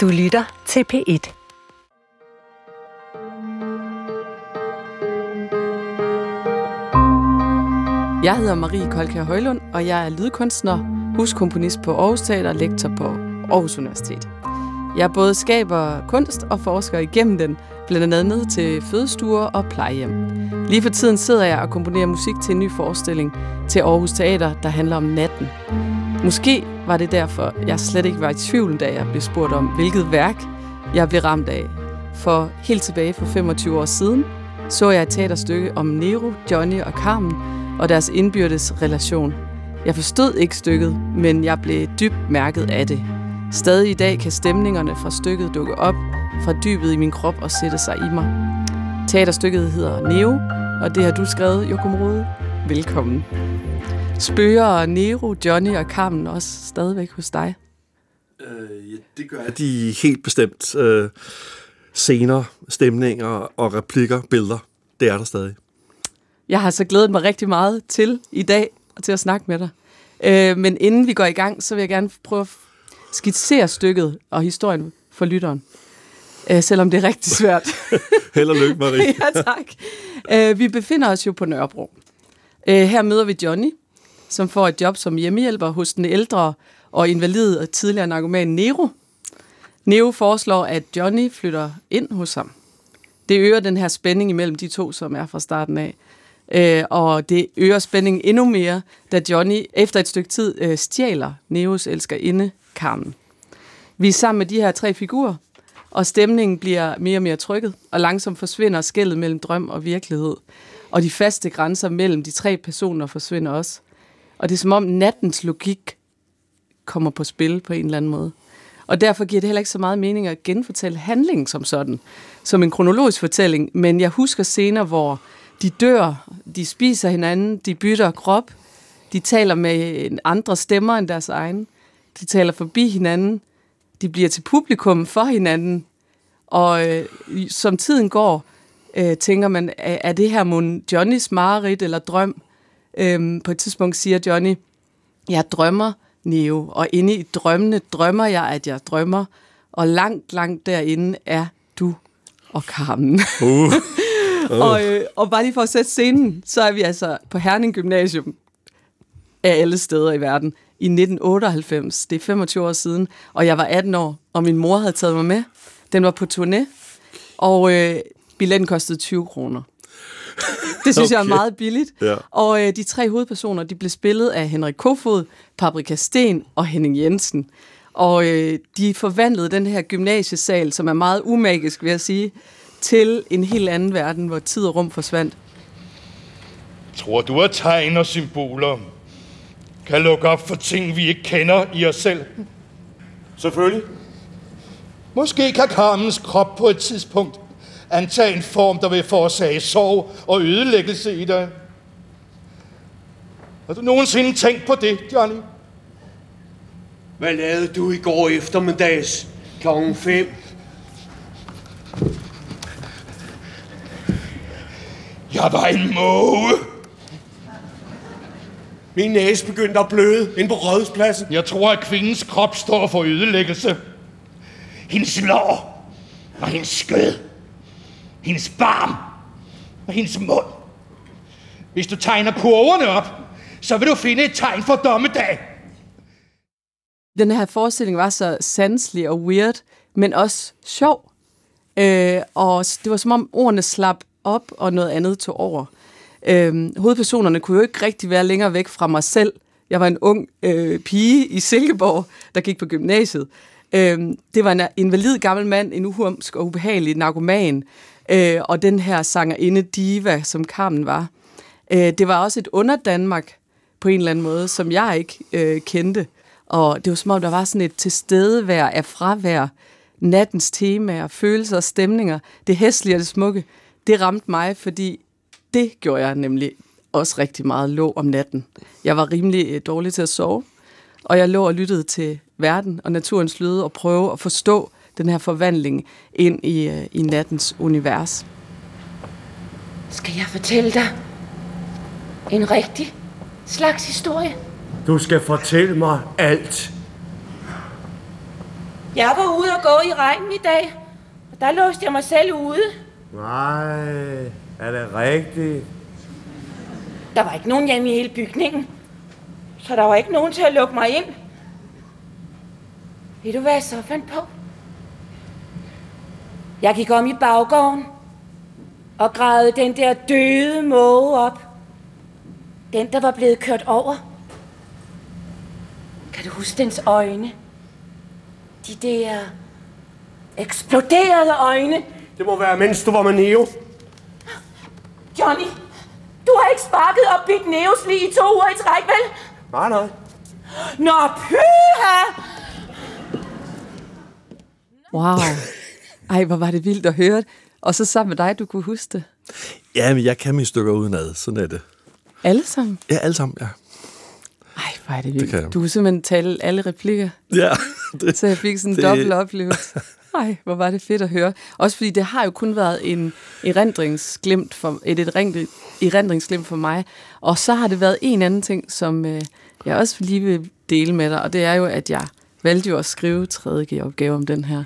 Du lytter til P1. Jeg hedder Marie Kolkær Højlund, og jeg er lydkunstner, huskomponist på Aarhus Teater og lektor på Aarhus Universitet. Jeg både skaber kunst og forsker igennem den, blandt andet ned til fødestuer og plejehjem. Lige for tiden sidder jeg og komponerer musik til en ny forestilling til Aarhus Teater, der handler om natten. Måske var det derfor, jeg slet ikke var i tvivl, da jeg blev spurgt om, hvilket værk jeg blev ramt af. For helt tilbage for 25 år siden så jeg et teaterstykke om Nero, Johnny og Carmen og deres indbyrdes relation. Jeg forstod ikke stykket, men jeg blev dybt mærket af det. Stadig i dag kan stemningerne fra stykket dukke op fra dybet i min krop og sætte sig i mig. Teaterstykket hedder Neo, og det har du skrevet, Jokum Rode. Velkommen. Spørger Nero, Johnny og Carmen også stadigvæk hos dig? Øh, ja, det gør jeg. De helt bestemt øh, scener, stemninger og replikker, billeder, det er der stadig. Jeg har så glædet mig rigtig meget til i dag og til at snakke med dig. Øh, men inden vi går i gang, så vil jeg gerne prøve at skitsere stykket og historien for lytteren. Øh, selvom det er rigtig svært. Held og lykke, Marie. ja, tak. Øh, vi befinder os jo på Nørrebro. Øh, her møder vi Johnny, som får et job som hjemmehjælper hos den ældre og invalid og tidligere narkoman Nero. Nero foreslår, at Johnny flytter ind hos ham. Det øger den her spænding imellem de to, som er fra starten af. Øh, og det øger spændingen endnu mere, da Johnny efter et stykke tid øh, stjæler Neos elskerinde, Carmen. Vi er sammen med de her tre figurer, og stemningen bliver mere og mere trykket, og langsomt forsvinder skældet mellem drøm og virkelighed. Og de faste grænser mellem de tre personer forsvinder også. Og det er som om nattens logik kommer på spil på en eller anden måde. Og derfor giver det heller ikke så meget mening at genfortælle handlingen som sådan, som en kronologisk fortælling, men jeg husker scener, hvor de dør, de spiser hinanden, de bytter krop, de taler med andre stemmer end deres egen, de taler forbi hinanden, de bliver til publikum for hinanden, og øh, som tiden går, øh, tænker man, er, det her mon Johnnys mareridt eller drøm? Øhm, på et tidspunkt siger Johnny, jeg drømmer, Neo, og inde i drømmene drømmer jeg, at jeg drømmer, og langt, langt derinde er du og Carmen. Uh. Uh. og, øh, og bare lige for at sætte scenen, så er vi altså på Herning Gymnasium af alle steder i verden i 1998. Det er 25 år siden, og jeg var 18 år, og min mor havde taget mig med. Den var på turné, og øh, billetten kostede 20 kroner. Det synes okay. jeg er meget billigt. Ja. Og øh, de tre hovedpersoner, de blev spillet af Henrik Kofod, Paprika Sten og Henning Jensen. Og øh, de forvandlede den her gymnasiesal, som er meget umagisk, vil jeg sige, til en helt anden verden, hvor tid og rum forsvandt. Tror du, at tegn og symboler kan lukke op for ting, vi ikke kender i os selv? Selvfølgelig. Måske kan Carmens krop på et tidspunkt antage en form, der vil forårsage sorg og ødelæggelse i dig. Har du nogensinde tænkt på det, Johnny? Hvad lavede du i går eftermiddags klokken 5? Jeg var en måge. Min næse begyndte at bløde ind på rådhuspladsen. Jeg tror, at kvindens krop står for ødelæggelse. Hendes lår og hendes skød. Hendes barm og hendes mund. Hvis du tegner kurverne op, så vil du finde et tegn for dommedag. Den her forestilling var så sanselig og weird, men også sjov. Øh, og det var som om ordene slap op, og noget andet tog over. Øh, hovedpersonerne kunne jo ikke rigtig være længere væk fra mig selv. Jeg var en ung øh, pige i Silkeborg, der gik på gymnasiet. Øh, det var en invalid gammel mand, en uhumsk og ubehagelig narkoman, øh, og den her sangerinde diva, som Carmen var. Øh, det var også et under Danmark på en eller anden måde, som jeg ikke øh, kendte. Og det var som om, der var sådan et tilstedevær af fravær, nattens temaer, følelser og stemninger, det hæslige og det smukke. Det ramte mig, fordi det gjorde jeg nemlig også rigtig meget lå om natten. Jeg var rimelig øh, dårlig til at sove, og jeg lå og lyttede til verden og naturens lyde og prøve at forstå den her forvandling ind i, øh, i nattens univers. Skal jeg fortælle dig en rigtig slags historie? Du skal fortælle mig alt. Jeg var ude og gå i regnen i dag, og der låste jeg mig selv ude. Nej, er det rigtigt? Der var ikke nogen hjemme i hele bygningen, så der var ikke nogen til at lukke mig ind. Ved du, hvad jeg så fandt på? Jeg gik om i baggården og gravede den der døde måge op. Den, der var blevet kørt over. Kan du huske dens øjne? De der eksploderede øjne. Det må være, mens du var med Neo. Johnny, du har ikke sparket og bidt Neos lige i to uger i træk, vel? Nej, nej. Nå, pyha! Wow. Ej, hvor var det vildt at høre. Og så sammen med dig, du kunne huske det. Ja, men jeg kan mine stykker udenad. Sådan er det. Alle sammen. Ja, alle sammen, ja. Ej, hvor er det Det vildt. kan jeg. du kunne simpelthen tale alle replikker, Ja, det, så jeg fik sådan en Det- dobbelt oplevelse. Ej, hvor var det fedt at høre. Også fordi det har jo kun været en erindringsglimt for, et erindring- erindringsglimt for mig. Og så har det været en anden ting, som øh, jeg også lige vil dele med dig, og det er jo, at jeg valgte jo at skrive 3. opgave om den her,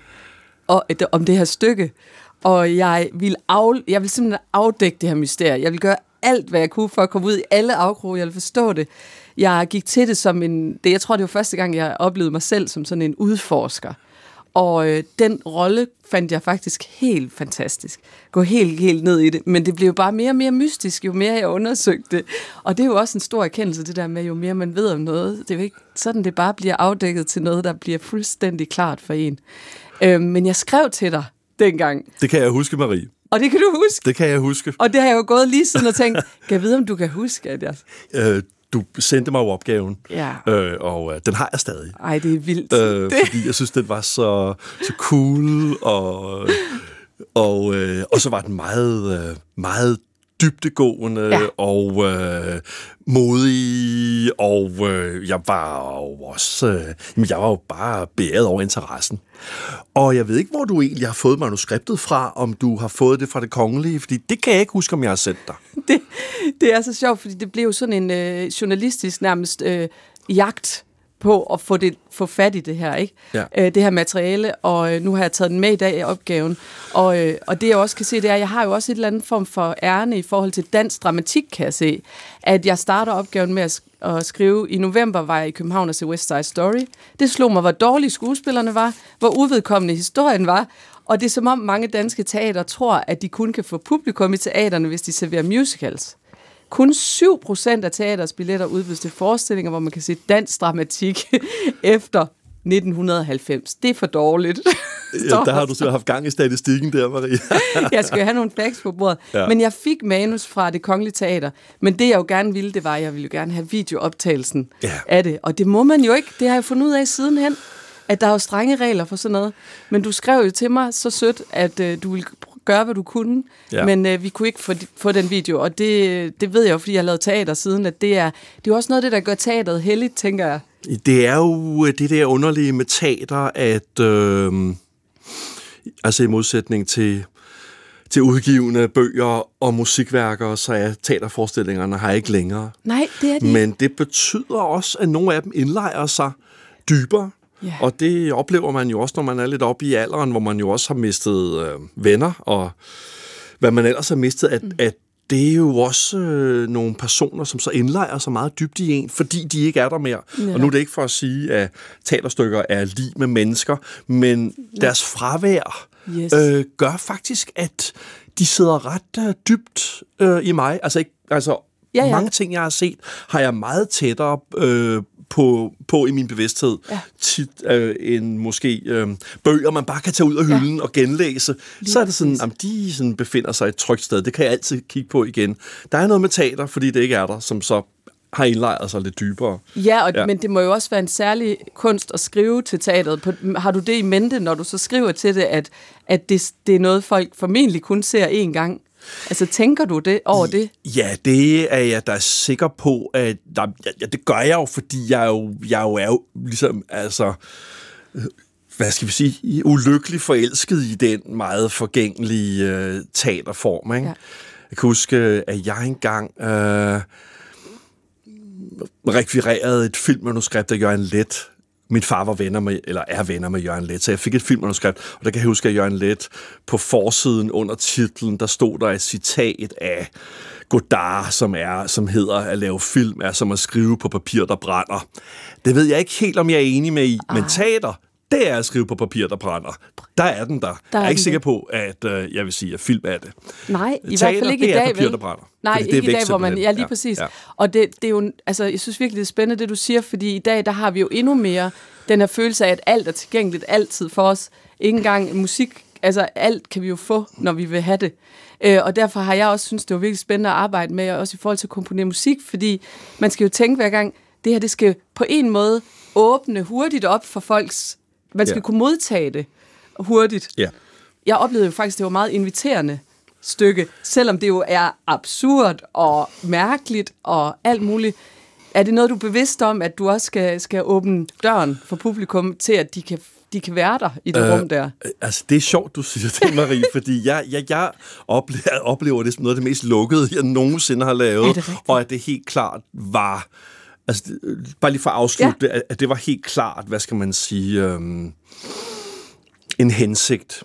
og, et- om det her stykke. Og jeg vil, af, jeg vil simpelthen afdække det her mysterie. Jeg vil gøre alt, hvad jeg kunne for at komme ud i alle afkroge. Jeg ville forstå det. Jeg gik til det som en... Det, jeg tror, det var første gang, jeg oplevede mig selv som sådan en udforsker. Og øh, den rolle fandt jeg faktisk helt fantastisk. Gå helt, helt ned i det. Men det blev jo bare mere og mere mystisk, jo mere jeg undersøgte det. Og det er jo også en stor erkendelse, det der med, jo mere man ved om noget. Det er jo ikke sådan, det bare bliver afdækket til noget, der bliver fuldstændig klart for en. Øh, men jeg skrev til dig dengang, det kan jeg huske, Marie. og det kan du huske. Det kan jeg huske. Og det har jeg jo gået lige siden og tænkt, kan jeg vide, om du kan huske, at jeg... Øh, du sendte mig jo opgaven, Ja. øh, og øh, den har jeg stadig. Ej, det er vildt. Øh, fordi jeg synes, den var så, så cool, og, og, øh, og så var den meget, øh, meget dybdegående Ja. og øh, modig, og øh, jeg var jo også, øh, jamen, jeg var jo bare beæret over interessen. Og jeg ved ikke, hvor du egentlig har fået manuskriptet fra, om du har fået det fra det kongelige, fordi det kan jeg ikke huske, om jeg har sendt dig. det, det er så sjovt, fordi det blev sådan en øh, journalistisk nærmest øh, jagt på at få, det, få fat i det her, ikke? Ja. Øh, det her materiale, og øh, nu har jeg taget den med i dag i opgaven. Og, øh, og det jeg også kan se, det er, at jeg har jo også et eller andet form for ærne i forhold til dansk dramatik, kan jeg se. At jeg starter opgaven med at, at skrive, i november var jeg i København og se West Side Story. Det slog mig, hvor dårlige skuespillerne var, hvor uvedkommende historien var, og det er som om mange danske teater tror, at de kun kan få publikum i teaterne, hvis de serverer musicals. Kun 7% af teaters billetter udbydes til forestillinger, hvor man kan se dansk dramatik efter 1990. Det er for dårligt. Ja, der har du så haft gang i statistikken der, Marie. jeg skal jo have nogle facts på bordet. Ja. Men jeg fik manus fra det kongelige teater. Men det jeg jo gerne ville, det var, at jeg ville jo gerne have videooptagelsen Ja. af det. Og det må man jo ikke. Det har jeg fundet ud af sidenhen, at der er jo strenge regler for sådan noget. Men du skrev jo til mig så sødt, at øh, du ville gøre, hvad du kunne. Ja. Men øh, vi kunne ikke få, få den video. Og det, det ved jeg jo, fordi jeg har lavet teater siden, at det er, det er også noget af det, der gør teateret heldigt, tænker jeg. Det er jo det der underlige med teater, at øh, altså i modsætning til, til udgivende bøger og musikværker, så er teaterforestillingerne her ikke længere. Nej, det er det. Men det betyder også, at nogle af dem indlejrer sig dybere. Ja. Og det oplever man jo også, når man er lidt oppe i alderen, hvor man jo også har mistet øh, venner, og hvad man ellers har mistet, at, mm. at det er jo også øh, nogle personer, som så indlejrer sig meget dybt i en, fordi de ikke er der mere. Ja. Og nu er det ikke for at sige, at teaterstykker er lige med mennesker, men deres fravær Yes. øh, gør faktisk, at de sidder ret øh, dybt øh, i mig. Altså, ikke, altså Ja, ja, ja. ja. mange ting, jeg har set, har jeg meget tættere øh, på, på i min bevidsthed, Ja. tit øh, end måske øh, bøger, man bare kan tage ud af hylden ja. og genlæse. Lige så er det sådan, at de sådan befinder sig et trygt sted. Det kan jeg altid kigge på igen. Der er noget med teater, fordi det ikke er der, som så har indlejret sig lidt dybere. Ja, og, Ja. men det må jo også være en særlig kunst at skrive til teateret. På, har du det i mente, når du så skriver til det, at, at det, det er noget, folk formentlig kun ser én gang? Altså, tænker du det over det? Ja, det er jeg da sikker på, at der, ja, det gør jeg jo, fordi jeg jo, jeg jo er jo ligesom, altså, øh, hvad skal vi sige, ulykkelig forelsket i den meget forgængelige øh, teaterform. Ikke? Ja. Jeg kan huske, at jeg engang øh, rekvirerede et filmmanuskript af Jørgen Let, min far var venner med, eller er venner med Jørgen Let, så jeg fik et filmmanuskript, og der kan jeg huske, at Jørgen Let på forsiden under titlen, der stod der et citat af Godard, som, er, som hedder, at lave film er som at skrive på papir, der brænder. Det ved jeg ikke helt, om jeg er enig med i, men teater, det er at skrive på papir, der brænder. Der er den der. Der jeg er er ikke sikker på, at øh, jeg vil sige, at film er det. Nej, i Teater, hvert fald ikke det i er dag, papir, vel? der brænder. Nej, Fordi det er ikke i væk dag, hvor man... Ja, lige Ja, præcis. ja. Og det, det er jo... Altså, jeg synes virkelig, det er spændende, det du siger, fordi i dag, der har vi jo endnu mere den her følelse af, at alt er tilgængeligt altid for os. Ikke engang musik, altså alt kan vi jo få, når vi vil have det. Øh, og derfor har jeg også synes det var virkelig spændende at arbejde med, også i forhold til at komponere musik, fordi man skal jo tænke hver gang, det her, det skal på en måde åbne hurtigt op for folks... Man skal Ja. kunne modtage det hurtigt. Ja. Jeg oplevede jo faktisk, det var meget inviterende stykke, selvom det jo er absurd og mærkeligt og alt muligt. Er det noget, du er bevidst om, at du også skal, skal åbne døren for publikum til, at de kan, de kan være der i det øh, rum der? Øh, Altså, det er sjovt, du siger det, Marie, fordi jeg, jeg, jeg oplever, oplever det som noget af det mest lukkede, jeg nogensinde har lavet, og at det helt klart var, altså, øh, bare lige for at afslutte ja. det, at, at det var helt klart, hvad skal man sige, øhm, en hensigt.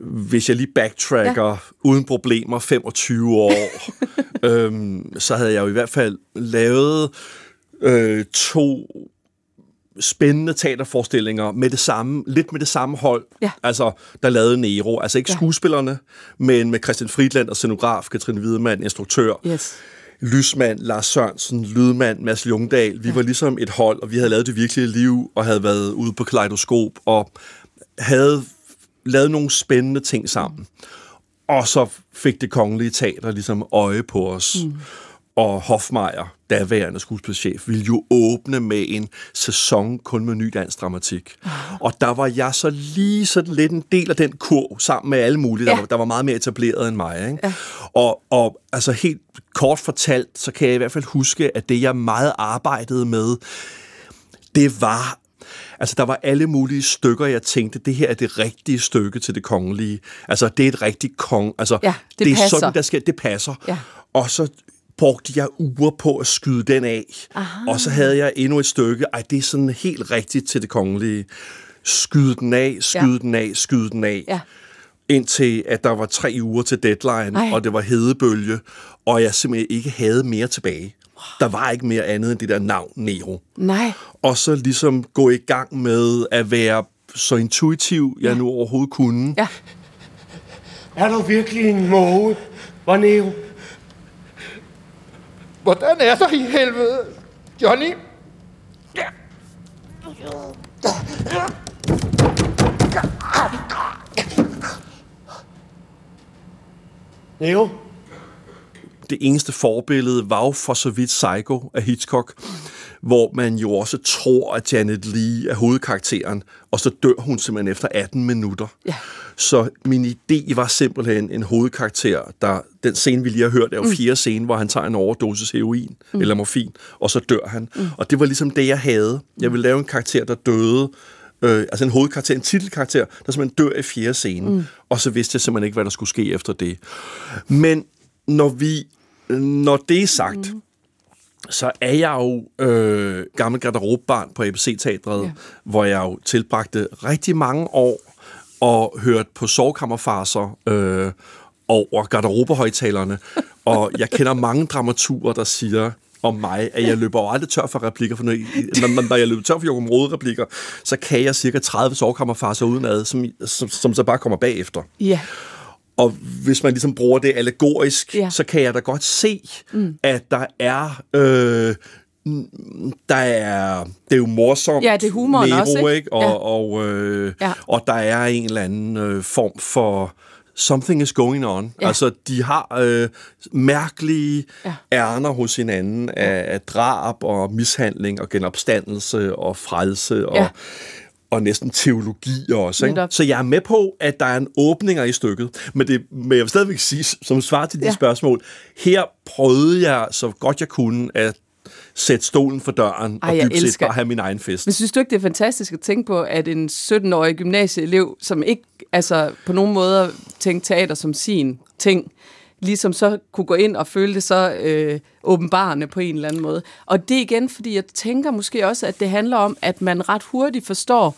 Hvis jeg lige backtracker ja. uden problemer 25 år, øhm, så havde jeg jo i hvert fald lavet øh, to spændende teaterforestillinger med det samme, lidt med det samme hold, Ja. altså der lavede Nero, altså ikke Ja. skuespillerne, men med Christian Friedland og scenograf, Katrine Wiedemann, instruktør, Yes. Lysmand, Lars Sørensen, lydmand, Mads Jungdal. Vi ja. var ligesom et hold, og vi havde lavet det virkelige liv, og havde været ude på Kaleidoskop, og havde lavet nogle spændende ting sammen. Og så fik det kongelige teater ligesom øje på os. Mm. Og Hofmeier, daværende skuespilchef, ville jo åbne med en sæson kun med ny dansk dramatik. Og der var jeg så lige sådan lidt en del af den kurv, sammen med alle mulige, der, Ja. var, der var meget mere etableret end mig. Ikke? Ja. Og, og altså helt kort fortalt, så kan jeg i hvert fald huske, at det jeg meget arbejdede med, det var Altså, der var alle mulige stykker, jeg tænkte, det her er det rigtige stykke til det kongelige. Altså, det er et rigtigt kong. Altså, Ja, det det er passer. sådan, der skal, det passer. Ja. Og så brugte jeg uger på at skyde den af. Aha. Og så havde jeg endnu et stykke, ej, det er sådan helt rigtigt til det kongelige. Skyde den af, skyde Ja. den af, skyde den af. Ja. Indtil at der var tre uger til deadline, Ej. og det var hedebølge, og jeg simpelthen ikke havde mere tilbage. Der var ikke mere andet end det der navn, Nero Nej. og så ligesom gå i gang med at være så intuitiv, jeg nu overhovedet kunne. Ja. Er du virkelig en måge, var Nero? Hvordan er der i helvede, Johnny? Nero? Det eneste forbillede var jo for så vidt Psycho af Hitchcock, hvor man jo også tror, at Janet Leigh er hovedkarakteren, og så dør hun simpelthen efter 18 minutter. Ja. Så min idé var simpelthen en hovedkarakter, der, den scene, vi lige har hørt, er jo Mm. fjerde scene, hvor han tager en overdosis heroin mm. eller morfin, og så dør han. Mm. Og det var ligesom det, jeg havde. Jeg ville lave en karakter, der døde, øh, altså en hovedkarakter, en titelkarakter, der simpelthen dør i fjerde scene, mm. og så vidste jeg simpelthen ikke, hvad der skulle ske efter det. Men når vi, når det er sagt, mm så er jeg jo øh, gammel garderobebarn på ABC-teatret, ja. hvor jeg jo tilbragte rigtig mange år og hørt på sovekammerfarser øh, over garderobehøjtalerne. og jeg kender mange dramaturer, der siger om mig, at jeg løber jo aldrig tør for replikker, for når, når, jeg løber tør for Rode replikker, så kan jeg cirka 30 sovekammerfarser udenad, som, som, som så bare kommer bagefter. Ja. Og hvis man ligesom bruger det allegorisk, Ja. så kan jeg da godt se, mm. at der er... Øh, der er, det er jo morsomt. Ja, det er humoren Nero, også, ikke? ikke? Og, Ja. og, øh, Ja. og der er en eller anden øh, form for something is going on. Ja. Altså, de har øh, mærkelige ja. ærner hos hinanden af, af drab og mishandling og genopstandelse og frelse og, Ja. Og næsten teologi også. Ikke? Så jeg er med på, at der er en åbninger i stykket, men, det, men jeg vil stadigvæk sige, som svar til de Ja. spørgsmål, her prøvede jeg så godt jeg kunne at sætte stolen for døren Ej, og dybt set elsker- bare have min egen fest. Men synes du ikke, det er fantastisk at tænke på, at en 17-årig gymnasieelev, som ikke altså, på nogen måde tænkte teater som sin ting, ligesom så kunne gå ind og føle det så øh, åbenbarende på en eller anden måde. Og det igen, fordi jeg tænker måske også, at det handler om, at man ret hurtigt forstår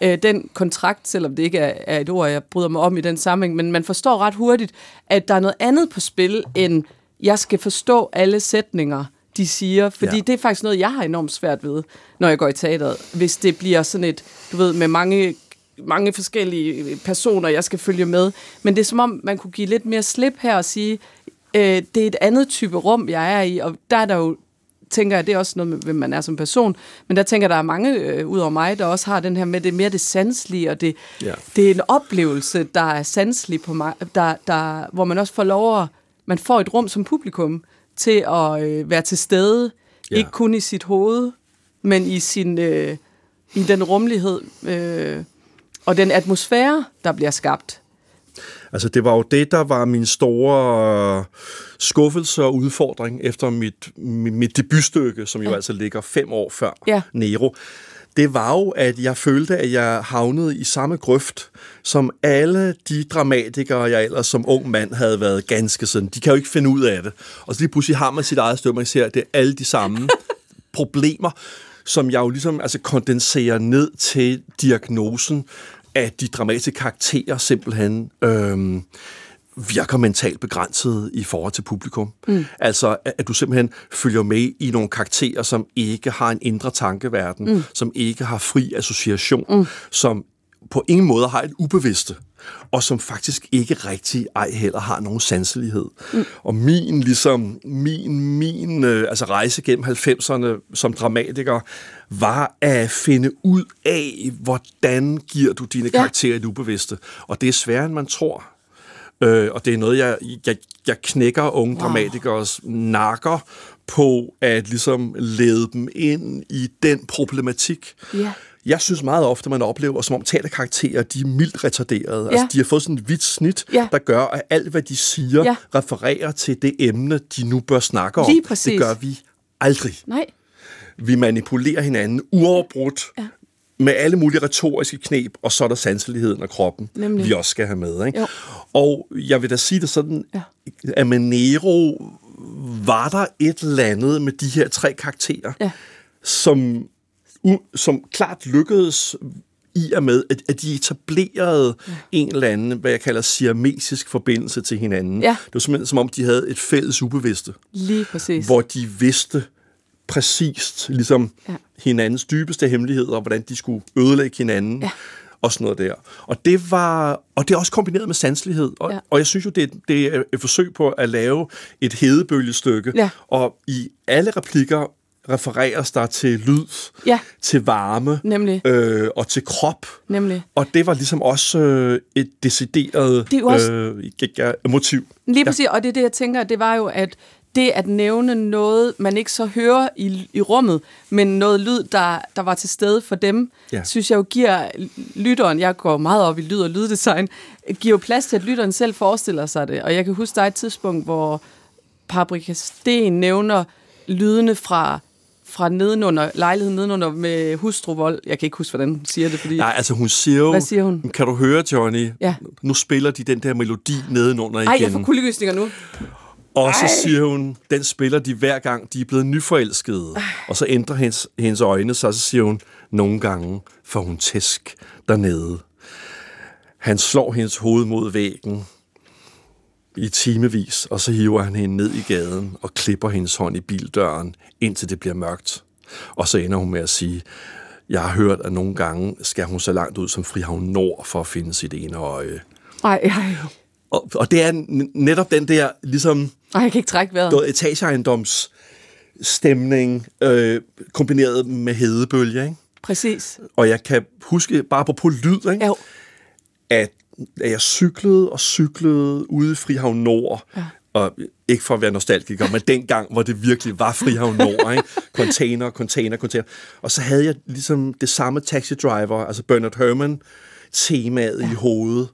øh, den kontrakt, selvom det ikke er, er et ord, jeg bryder mig om i den sammenhæng, men man forstår ret hurtigt, at der er noget andet på spil, end jeg skal forstå alle sætninger, de siger, fordi ja. det er faktisk noget, jeg har enormt svært ved, når jeg går i teateret. Hvis det bliver sådan et, du ved, med mange mange forskellige personer, jeg skal følge med. Men det er som om, man kunne give lidt mere slip her og sige, øh, det er et andet type rum, jeg er i, og der er der jo tænker jeg, det er også noget med, hvem man er som person. Men der tænker der er mange øh, ud over mig, der også har den her med det mere det sanselige, og det, Ja. det er en oplevelse, der er sanselig på mig, der, der, hvor man også får lov at, man får et rum som publikum til at øh, være til stede, ja. ikke kun i sit hoved, men i sin øh, i den rummelighed øh, og den atmosfære, der bliver skabt. Altså, det var jo det, der var min store øh, skuffelse og udfordring efter mit, mit, mit debutstykke, som jo Ja. altså ligger fem år før Ja. Nero. Det var jo, at jeg følte, at jeg havnede i samme grøft, som alle de dramatikere, jeg ellers som ung mand havde været ganske sådan. De kan jo ikke finde ud af det. Og så lige pludselig har man sit eget stykke, man ser, at det er alle de samme problemer, som jeg jo ligesom altså, kondenserer ned til diagnosen, at de dramatiske karakterer simpelthen øhm, virker mentalt begrænset i forhold til publikum. Mm. Altså, at, at du simpelthen følger med i nogle karakterer, som ikke har en indre tankeverden, mm. som ikke har fri association, mm. som på ingen måde har et ubevidste, og som faktisk ikke rigtig ej heller har nogen sanselighed. Mm. Og min, ligesom, min, min øh, altså rejse gennem 90'erne som dramatiker, var at finde ud af, hvordan giver du dine Ja. karakterer et ubevidste. Og det er sværere, end man tror. Øh, og det er noget, jeg, jeg, jeg knækker unge wow. dramatikers nakker på at ligesom lede dem ind i den problematik. Ja. Jeg synes meget ofte, man oplever, som om teaterkarakterer, de er mildt retarderede. Ja. Ja. Altså, de har fået sådan et hvidt snit, Ja. der gør, at alt, hvad de siger, Ja. refererer til det emne, de nu bør snakke om. Lige præcis. Det gør vi aldrig. Nej. Vi manipulerer hinanden uafbrudt Ja. med alle mulige retoriske knep, og så er der sanseligheden og kroppen, Nemlig. vi også skal have med. Ikke? Jo. Og jeg vil da sige det sådan, Ja. at med Nero var der et eller andet med de her tre karakterer, Ja. som, som klart lykkedes i og med, at, at de etablerede ja. en eller anden, hvad jeg kalder siamesisk forbindelse til hinanden. Ja. Det var simpelthen som om, de havde et fælles ubevidste Lige præcis. hvor de vidste præcist ligesom ja. Hinandens dybeste hemmeligheder, og hvordan de skulle ødelægge hinanden. Ja. Og sådan noget der. Og det var, og det er også kombineret med sanselighed. Og, ja. Og jeg synes jo, det, er- det er et forsøg på at lave et hedebølgestykke. Ja. Og i alle replikker refereres der til lyd, Ja. til varme Nemlig. øh, og til krop. Nemlig. Og det var ligesom også øh, et decideret Det er også- øh, ja, motiv. Lige præcis, og det er det, jeg tænker, det var jo, at det at nævne noget, man ikke så hører i, i rummet, men noget lyd, der, der var til stede for dem, Ja. ja. synes jeg jo giver lytteren, jeg går meget op i lyd og lyddesign, giver jo plads til, at lytteren selv forestiller sig det. Og jeg kan huske, der er et tidspunkt, hvor Paprika Sten nævner lydene fra fra nedenunder, lejligheden nedenunder med hustruvold. Jeg kan ikke huske, hvordan hun siger det, fordi... Nej, altså hun siger jo... Hvad siger hun? Kan du høre, Johnny? Ja. Nu spiller de den der melodi nedenunder Ej, igen. jeg får kuldegysninger nu. Og så siger hun, den spiller de hver gang, de er blevet nyforelskede. Og så ændrer hendes, hendes øjne sig, så siger hun, nogle gange får hun tæsk dernede. Han slår hendes hoved mod væggen i timevis, og så hiver han hende ned i gaden og klipper hendes hånd i bildøren, indtil det bliver mørkt. Og så ender hun med at sige, jeg har hørt, at nogle gange skal hun så langt ud som Frihavn Nord for at finde sit ene øje. Ej, ej, Og, og det er netop den der, ligesom, ej, jeg kan ikke trække vejret. etageejendoms stemning øh, kombineret med hedebølge, ikke? Præcis. Og jeg kan huske, bare på, på lyd, ikke? Jo. At, at jeg cyklede og cyklede ude i Frihavn Nord, ja. og ikke for at være nostalgiker, men dengang, hvor det virkelig var Frihavn Nord, ikke? Container, container, container. Og så havde jeg ligesom det samme taxi driver, altså Bernard Herrmann, temaet ja. i hovedet.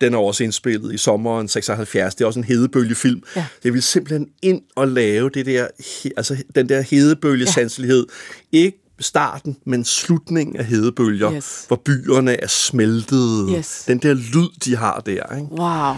Den er også indspillet i sommeren 76. Det er også en hedebølgefilm. Ja. Jeg vil simpelthen ind og lave det der, altså den der hedebølgesanselighed. Ikke starten, men slutningen af hedebølger, yes. hvor byerne er smeltede. Yes. Den der lyd, de har der. Ikke? Wow.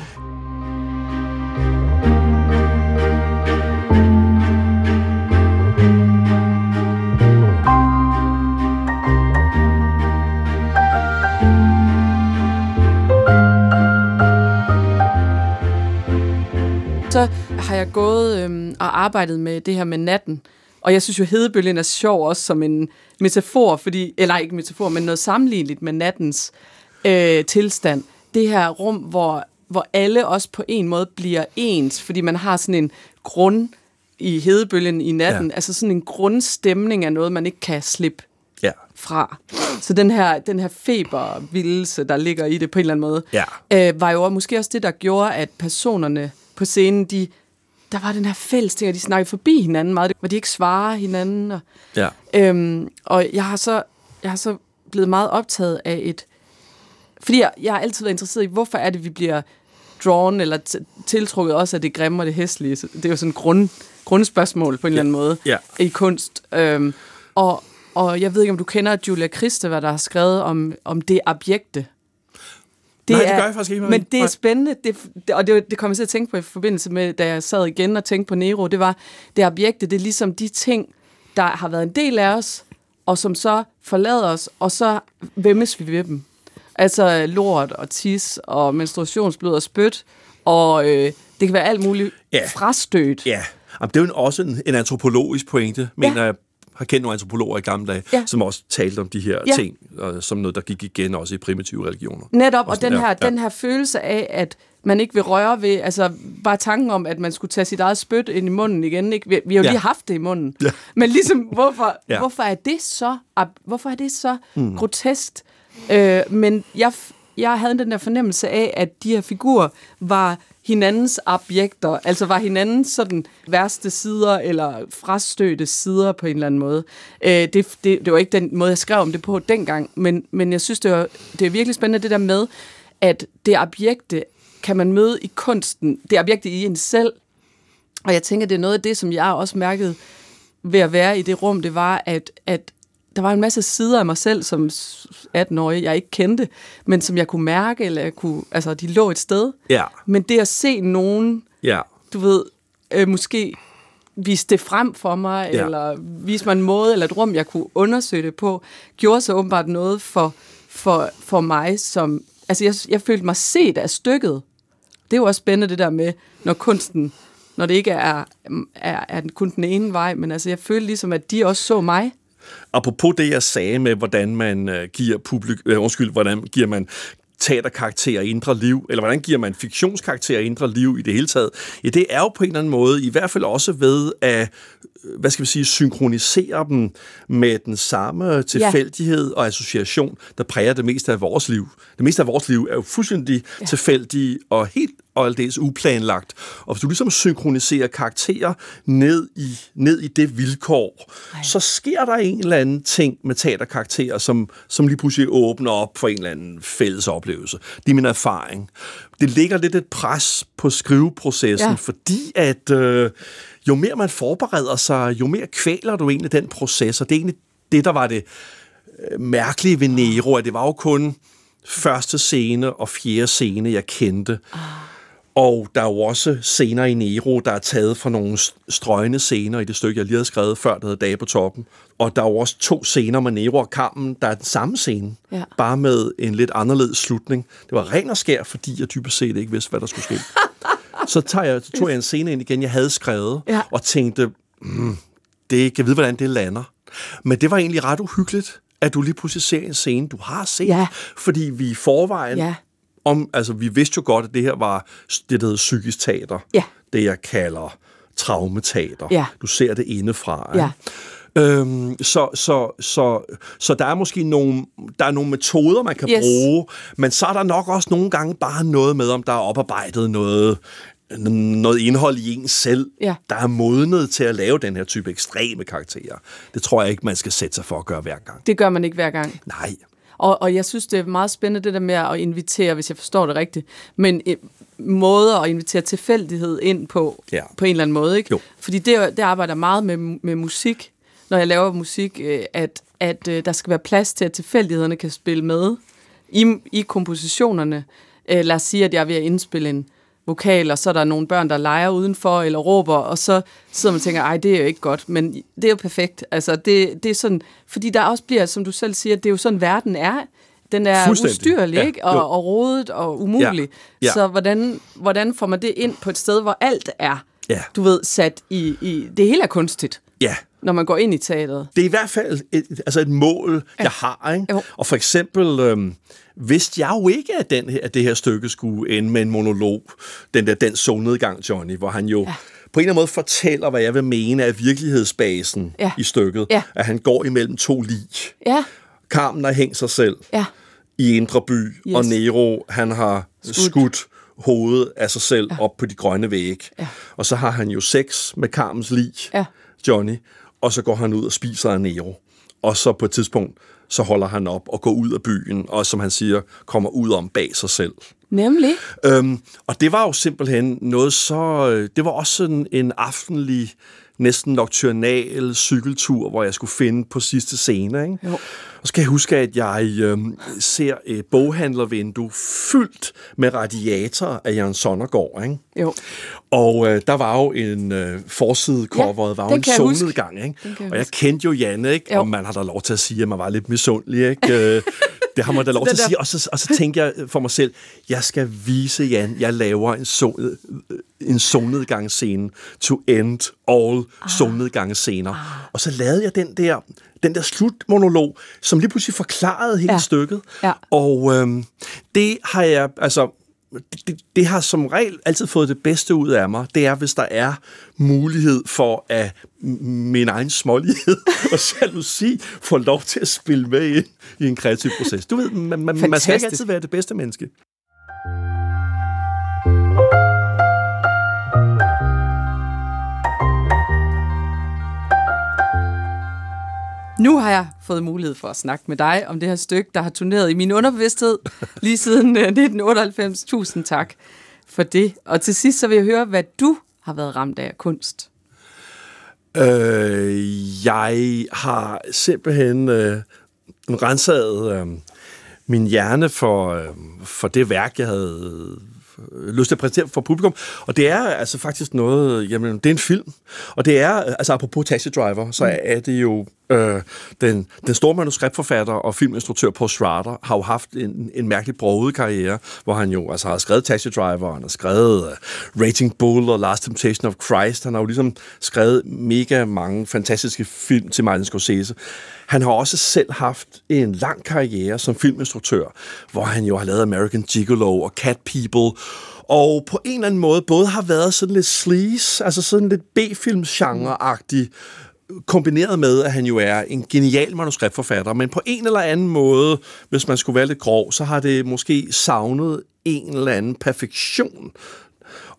så har jeg gået øhm, og arbejdet med det her med natten, og jeg synes jo, hedebølgen er sjov også som en metafor, fordi, eller ikke metafor, men noget sammenligneligt med nattens øh, tilstand. Det her rum, hvor, hvor alle også på en måde bliver ens, fordi man har sådan en grund i hedebølgen i natten, Ja. altså sådan en grundstemning af noget, man ikke kan slippe Ja. fra. Så den her, den her febervildelse, der ligger i det på en eller anden måde, Ja. øh, var jo måske også det, der gjorde, at personerne på scenen, de, der var den her fælles ting, og de snakkede forbi hinanden meget, hvor de ikke svarer hinanden. Og, Ja. øhm, og jeg har så jeg har så blevet meget optaget af et... Fordi jeg, jeg har altid været interesseret i, hvorfor er det, vi bliver drawn eller t- tiltrukket også af det grimme og det hæslige. Så det er jo sådan et grund, grundspørgsmål på en eller anden måde Ja. i kunst. Øhm, og, og jeg ved ikke, om du kender Julia Kristeva, der har skrevet om, om det objekte. Nej, det gør jeg faktisk ikke, Men det er spændende, det, det, og det, det kom jeg til at tænke på i forbindelse med, da jeg sad igen og tænkte på Nero, det var, det objekte, det er ligesom de ting, der har været en del af os, og som så forlader os, og så vemmes vi ved dem. Altså lort og tis og menstruationsblod og spyt, og øh, det kan være alt muligt Ja. frastødt. Ja, Jamen, det er jo også en, en antropologisk pointe, mener jeg har kendt nogle antropologer i gamle dage, Ja. som også talte om de her Ja. ting, øh, som noget, der gik igen også i primitive religioner. Netop, Og og den her, ja. den her følelse af, at man ikke vil røre ved, altså bare tanken om, at man skulle tage sit eget spyt ind i munden igen. Ikke? Vi, vi har jo Ja. lige haft det i munden. Ja. Men ligesom, hvorfor, Ja. hvorfor er det så, hvorfor er det så mm. grotesk? Øh, men jeg, jeg havde den der fornemmelse af, at de her figurer var hinandens objekter, altså var hinandens sådan værste sider, eller frastødte sider på en eller anden måde. Øh, det, det, det var ikke den måde, jeg skrev om det på dengang, men, men jeg synes, det, var, det er virkelig spændende det der med, at det objekte kan man møde i kunsten, det objekte i en selv, og jeg tænker, det er noget af det, som jeg også mærkede ved at være i det rum, det var, at, at der var en masse sider af mig selv, som 18-årig, jeg ikke kendte, men som jeg kunne mærke, eller jeg kunne, altså de lå et sted. Ja, Men det at se nogen, ja, du ved, øh, måske vise det frem for mig, Ja. eller vise mig en måde, eller et rum, jeg kunne undersøge det på, gjorde så åbenbart noget for, for, for mig, som... Altså, jeg, jeg følte mig set af stykket. Det er jo også spændende, det der med, når kunsten, når det ikke er, er, er kun den ene vej, men altså, jeg følte ligesom, at de også så mig. Apropos det, jeg sagde med, hvordan man øh, giver publik, øh, undskyld, hvordan giver man teaterkarakterer indre liv, eller hvordan giver man fiktionskarakterer indre liv i det hele taget, ja, det er jo på en eller anden måde, i hvert fald også ved at, øh, hvad skal vi sige, synkronisere dem med den samme tilfældighed og association, der præger det meste af vores liv. Det meste af vores liv er jo fuldstændig ja. tilfældige og helt og aldeles uplanlagt. Og hvis du ligesom synkroniserer karakterer ned i, ned i det vilkår, Ej. så sker der en eller anden ting med teaterkarakterer, som, som lige pludselig åbner op for en eller anden fælles oplevelse. Det er min erfaring. Det ligger lidt et pres på skriveprocessen, ja. Fordi at øh, jo mere man forbereder sig, jo mere kvæler du egentlig den proces, og det er egentlig det, der var det øh, mærkelige ved Nero, at det var jo kun første scene og fjerde scene, jeg kendte. Og der er jo også scener i Nero, der er taget fra nogle st- strøgne scener i det stykke, jeg lige havde skrevet før, der hedder Dage på toppen. Og der er jo også to scener med Nero og Kammen, der er den samme scene, Ja. bare med en lidt anderledes slutning. Det var ren og skær, fordi jeg dybest set ikke vidste, hvad der skulle ske. så, tager jeg, så tog jeg en scene ind igen, jeg havde skrevet, Ja. og tænkte, mm, det kan vide, hvordan det lander. Men det var egentlig ret uhyggeligt, at du lige pludselig ser en scene, du har set. Ja. Fordi vi i forvejen Ja. Om, altså vi vidste jo godt, at det her var det, der hedder psykisk teater. Ja. Det, jeg kalder traumeteater. Ja. Du ser det indefra. Ja. Øhm, så, så, så, så der er måske nogle, der er nogle metoder, man kan Yes. bruge, men så er der nok også nogle gange bare noget med, om der er oparbejdet noget, noget indhold i en selv, Ja. der er modnet til at lave den her type ekstreme karakterer. Det tror jeg ikke, man skal sætte sig for at gøre hver gang. Det gør man ikke hver gang. Nej. Og, og jeg synes, det er meget spændende, det der med at invitere, hvis jeg forstår det rigtigt, men eh, måder at invitere tilfældighed ind på, Ja. på en eller anden måde. Ikke? Jo. Fordi det, det arbejder meget med, med musik, når jeg laver musik, øh, at, at øh, der skal være plads til, at tilfældighederne kan spille med i, i kompositionerne. Øh, lad os sige, at jeg er ved at indspille en vokal, og så er der nogle børn, der leger udenfor eller råber, og så sidder man og tænker, ej, det er jo ikke godt, men det er jo perfekt. Altså, det, det er sådan, fordi der også bliver, som du selv siger, det er jo sådan, verden er. Den er ustyrlig, Ja, ikke? Og, jo. og rodet og umulig. Ja, ja. Så hvordan, hvordan får man det ind på et sted, hvor alt er, Ja. du ved, sat i, i... Det hele er kunstigt, Ja, når man går ind i teateret. det er i hvert fald et, altså et mål, ja. jeg har. Ikke? Jo. Og for eksempel, øhm, vidste jeg jo ikke, at, den her, at det her stykke skulle ende med en monolog. Den der den solnedgang, Johnny, hvor han jo ja. på en eller anden måde fortæller, hvad jeg vil mene er virkelighedsbasen Ja. i stykket. Ja. At han går imellem to lig. Ja, Carmen har hængt sig selv ja, i Indre By, Yes. og Nero, han har skudt, skudt hovedet af sig selv ja. op på de grønne vægge. Ja. Og så har han jo sex med Carmens lig, Ja. Johnny, og så går han ud og spiser af Nero. Og så på et tidspunkt, så holder han op og går ud af byen, og som han siger, kommer ud om bag sig selv. nemlig. Øhm, og det var jo simpelthen noget så... øh, Det var også sådan en aftenlig, næsten nocturnal cykeltur, hvor jeg skulle finde på sidste scene. Ikke? Jo. Og så kan jeg huske, at jeg øhm, ser et boghandlervindue fyldt med radiatorer af Jørgen Sonnergaard. Ikke? Jo. Og øh, der var jo en øh, forside coveret, Ja, var jo en jeg solnedgang, ikke? Jeg Og jeg huske. kendte jo Janne, ikke? Jo. Og man har da lov til at sige, at man var lidt misundelig, ikke? Øh, det har man da lov til at sige. Og så, og så tænkte jeg for mig selv, jeg skal vise Jan, jeg laver en, sol, en solnedgangsscene to end all ah. solnedgangsscener. Ah. Og så lavede jeg den der, den der slutmonolog, som lige pludselig forklarede hele Ja. stykket. Ja. Og øhm, det har jeg, altså, det, det, har som regel altid fået det bedste ud af mig. Det er, hvis der er mulighed for, at min egen smålighed og jalousi får lov til at spille med ind i en kreativ proces. Du ved, man, man, man skal ikke Fantastisk. altid være det bedste menneske. Nu har jeg fået mulighed for at snakke med dig om det her stykke, der har turneret i min underbevidsthed lige siden øh, 1998. Tusind tak for det. Og til sidst så vil jeg høre, hvad du har været ramt af kunst. Øh, jeg har simpelthen øh, renset øh, min hjerne for, øh, for det værk, jeg havde øh, lyst til at præsentere for publikum. Og det er altså faktisk noget, jamen, det er en film. Og det er, øh, altså apropos Taxi Driver, så er det jo øh, den, den store manuskriptforfatter og filminstruktør Paul Schrader har jo haft en, en mærkelig broget karriere, hvor han jo altså har skrevet Taxi Driver, og han har skrevet øh, uh, Rating Bull og Last Temptation of Christ. Han har jo ligesom skrevet mega mange fantastiske film til Martin Scorsese. Han har også selv haft en lang karriere som filminstruktør, hvor han jo har lavet American Gigolo og Cat People, og på en eller anden måde både har været sådan lidt sleaze, altså sådan lidt B-filmsgenre-agtig, kombineret med, at han jo er en genial manuskriptforfatter, men på en eller anden måde, hvis man skulle være lidt grov, så har det måske savnet en eller anden perfektion.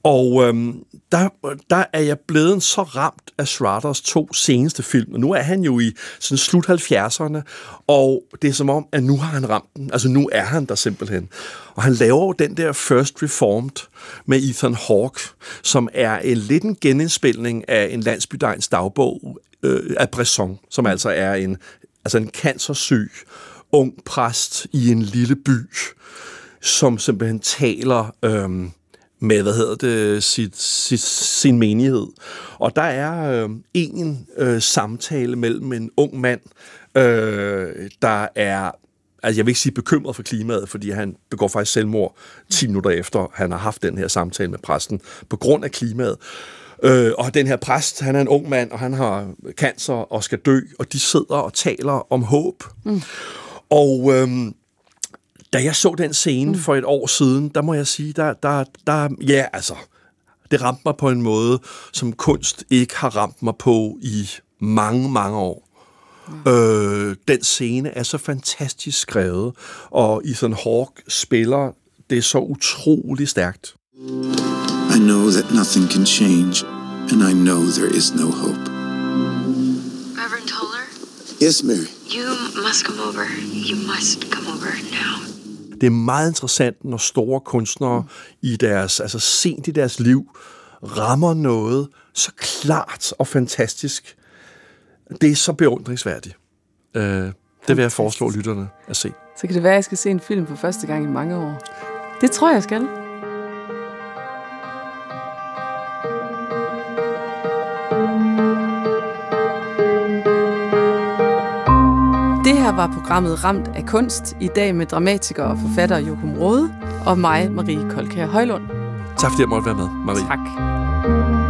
Og øhm, der, der er jeg blevet så ramt af Schraders to seneste film. Og nu er han jo i sådan slut 70'erne, og det er som om, at nu har han ramt den. Altså nu er han der simpelthen. Og han laver jo den der First Reformed med Ethan Hawke, som er en lidt en genindspilning af en landsbydegns dagbog øh, af Bresson, som altså er en, altså en cancersyg ung præst i en lille by, som simpelthen taler Øh, med, hvad hedder det, sit, sit, sin menighed. Og der er øh, en øh, samtale mellem en ung mand, øh, der er altså jeg vil ikke sige bekymret for klimaet, fordi han begår faktisk selvmord 10 minutter efter, han har haft den her samtale med præsten, på grund af klimaet. Øh, og den her præst, han er en ung mand, og han har cancer og skal dø, og de sidder og taler om håb. Mm. Og øhm, da jeg så den scene mm. for et år siden, der må jeg sige, der, der, der ja, altså, det ramte mig på en måde, som kunst ikke har ramt mig på i mange, mange år. Mm. Øh, den scene er så fantastisk skrevet, og Ethan Hawke spiller det så utrolig stærkt. I know that nothing can change, and I know there is no hope. Reverend Toller, Yes, Mary. you must come over. You must come over now. Det er meget interessant, når store kunstnere i deres, altså sent i deres liv, rammer noget så klart og fantastisk. Det er så beundringsværdigt. Øh, det vil jeg foreslå lytterne at se. Så kan det være, at jeg skal se en film for første gang i mange år. Det tror jeg, jeg skal. Her var programmet Ramt af kunst, i dag med dramatiker og forfatter Jokum Rode og mig, Marie Kolkær Højlund. Tak fordi jeg måtte være med, Marie. Tak.